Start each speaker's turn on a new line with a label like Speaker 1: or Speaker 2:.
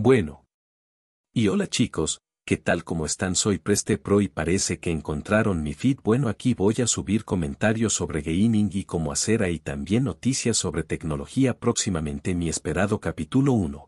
Speaker 1: Bueno. Y hola chicos, ¿qué tal como están? Soy Preste Pro y parece que encontraron mi feed. Bueno, aquí voy a subir comentarios sobre gaming y cómo hacer ahí también noticias sobre tecnología próximamente mi esperado capítulo 1.